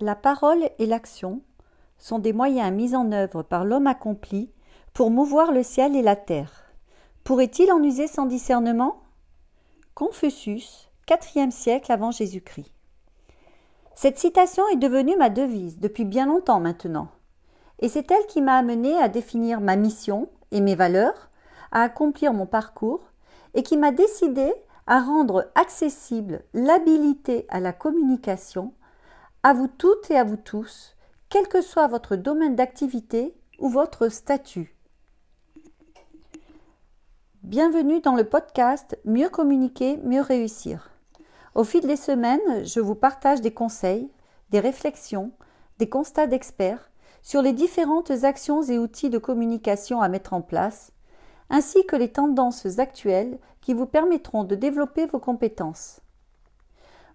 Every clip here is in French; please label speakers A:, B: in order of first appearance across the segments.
A: La parole et l'action sont des moyens mis en œuvre par l'homme accompli pour mouvoir le ciel et la terre. Pourrait-il en user sans discernement? Confucius, IVe siècle avant Jésus-Christ. Cette citation est devenue ma devise depuis bien longtemps maintenant, et c'est elle qui m'a amené à définir ma mission et mes valeurs, à accomplir mon parcours, et qui m'a décidé à rendre accessible l'habilité à la communication à vous toutes et à vous tous, quel que soit votre domaine d'activité ou votre statut. Bienvenue dans le podcast Mieux communiquer, mieux réussir. Au fil des semaines, je vous partage des conseils, des réflexions, des constats d'experts sur les différentes actions et outils de communication à mettre en place, ainsi que les tendances actuelles qui vous permettront de développer vos compétences.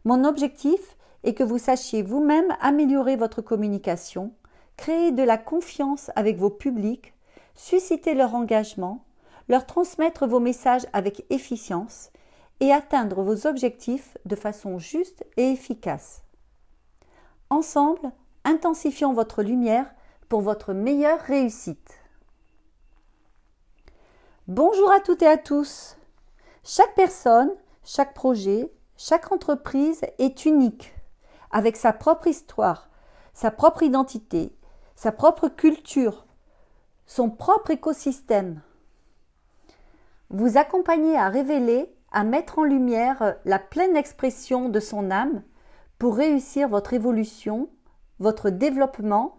A: Mon objectif et que vous sachiez vous-même améliorer votre communication, créer de la confiance avec vos publics, susciter leur engagement, leur transmettre vos messages avec efficience et atteindre vos objectifs de façon juste et efficace. Ensemble, intensifions votre lumière pour votre meilleure réussite. Bonjour à toutes et à tous. Chaque personne, chaque projet, chaque entreprise est unique avec sa propre histoire, sa propre identité, sa propre culture, son propre écosystème. Vous accompagnez à révéler, à mettre en lumière la pleine expression de son âme pour réussir votre évolution, votre développement.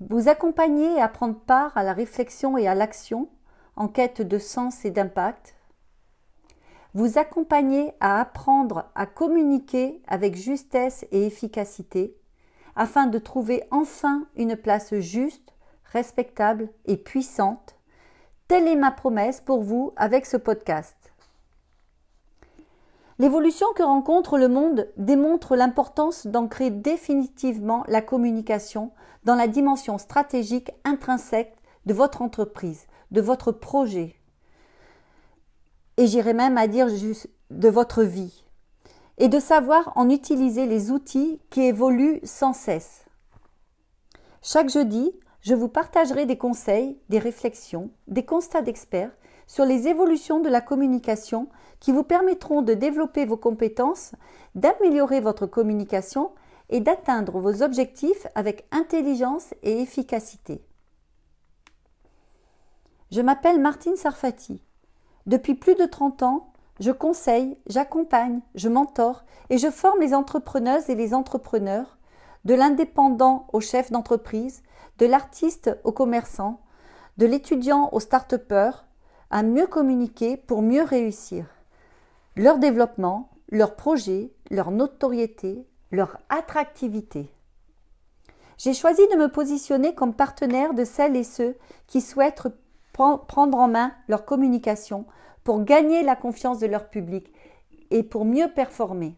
A: Vous accompagnez à prendre part à la réflexion et à l'action en quête de sens et d'impact vous accompagner à apprendre à communiquer avec justesse et efficacité afin de trouver enfin une place juste, respectable et puissante. Telle est ma promesse pour vous avec ce podcast. L'évolution que rencontre le monde démontre l'importance d'ancrer définitivement la communication dans la dimension stratégique intrinsèque de votre entreprise, de votre projet, et j'irais même à dire juste de votre vie, et de savoir en utiliser les outils qui évoluent sans cesse. Chaque jeudi, je vous partagerai des conseils, des réflexions, des constats d'experts sur les évolutions de la communication qui vous permettront de développer vos compétences, d'améliorer votre communication et d'atteindre vos objectifs avec intelligence et efficacité. Je m'appelle Martine Sarfati. Depuis plus de 30 ans, je conseille, j'accompagne, je mentor et je forme les entrepreneuses et les entrepreneurs, de l'indépendant au chef d'entreprise, de l'artiste au commerçant, de l'étudiant au start-upper, à mieux communiquer pour mieux réussir. Leur développement, leur projet, leur notoriété, leur attractivité. J'ai choisi de me positionner comme partenaire de celles et ceux qui souhaitent prendre en main leur communication pour gagner la confiance de leur public et pour mieux performer.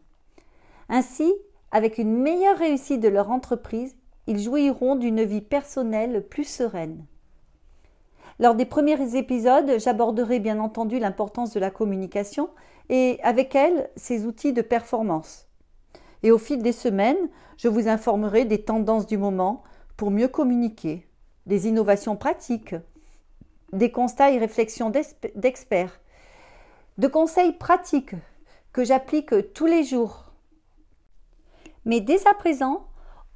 A: Ainsi, avec une meilleure réussite de leur entreprise, ils jouiront d'une vie personnelle plus sereine. Lors des premiers épisodes, j'aborderai bien entendu l'importance de la communication et avec elle ses outils de performance. Et au fil des semaines, je vous informerai des tendances du moment pour mieux communiquer, des innovations pratiques, des constats et réflexions d'experts, de conseils pratiques que j'applique tous les jours. Mais dès à présent,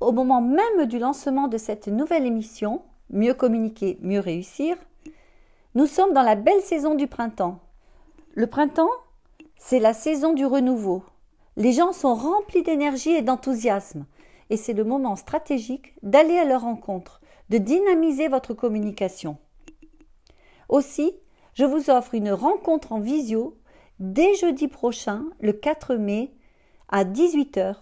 A: au moment même du lancement de cette nouvelle émission, Mieux communiquer, mieux réussir, nous sommes dans la belle saison du printemps. Le printemps, c'est la saison du renouveau. Les gens sont remplis d'énergie et d'enthousiasme, et c'est le moment stratégique d'aller à leur rencontre, de dynamiser votre communication. Aussi, je vous offre une rencontre en visio dès jeudi prochain, le 4 mai, à 18h,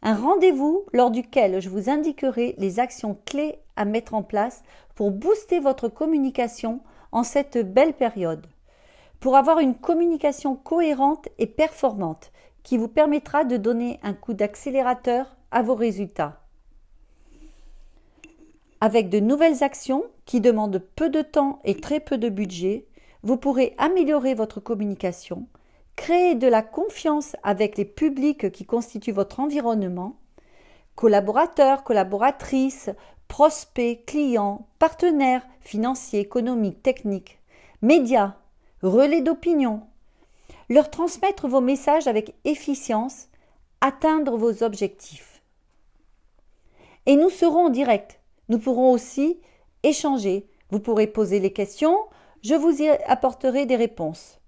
A: un rendez-vous lors duquel je vous indiquerai les actions clés à mettre en place pour booster votre communication en cette belle période, pour avoir une communication cohérente et performante qui vous permettra de donner un coup d'accélérateur à vos résultats. Avec de nouvelles actions qui demandent peu de temps et très peu de budget, vous pourrez améliorer votre communication, créer de la confiance avec les publics qui constituent votre environnement, collaborateurs, collaboratrices, prospects, clients, partenaires financiers, économiques, techniques, médias, relais d'opinion. Leur transmettre vos messages avec efficience, atteindre vos objectifs. Et nous serons en direct. Nous pourrons aussi échanger. Vous pourrez poser les questions, je vous y apporterai des réponses.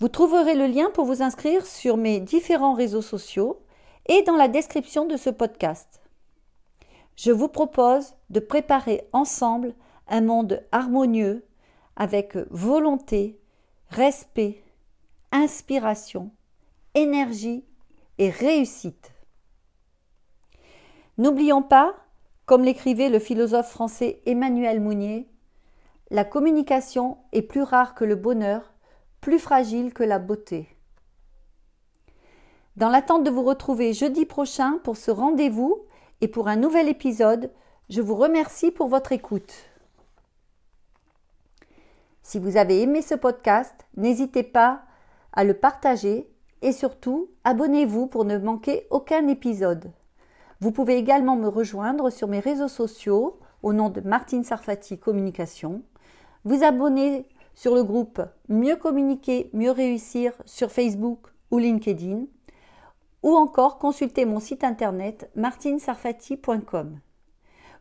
A: Vous trouverez le lien pour vous inscrire sur mes différents réseaux sociaux et dans la description de ce podcast. Je vous propose de préparer ensemble un monde harmonieux avec volonté, respect, inspiration, énergie et réussite. N'oublions pas, comme l'écrivait le philosophe français Emmanuel Mounier, la communication est plus rare que le bonheur, plus fragile que la beauté. Dans l'attente de vous retrouver jeudi prochain pour ce rendez-vous et pour un nouvel épisode, je vous remercie pour votre écoute. Si vous avez aimé ce podcast, n'hésitez pas à le partager et surtout abonnez-vous pour ne manquer aucun épisode. Vous pouvez également me rejoindre sur mes réseaux sociaux au nom de Martine Sarfati Communication. Vous abonner sur le groupe Mieux communiquer, mieux réussir sur Facebook ou LinkedIn, ou encore consulter mon site internet martinsarfati.com.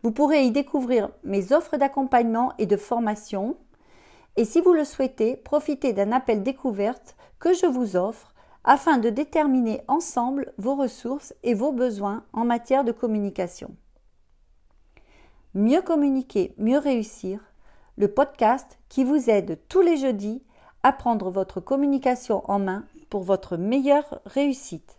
A: Vous pourrez y découvrir mes offres d'accompagnement et de formation, et si vous le souhaitez, profitez d'un appel découverte que je vous offre afin de déterminer ensemble vos ressources et vos besoins en matière de communication. Mieux communiquer, mieux réussir, le podcast qui vous aide tous les jeudis à prendre votre communication en main pour votre meilleure réussite.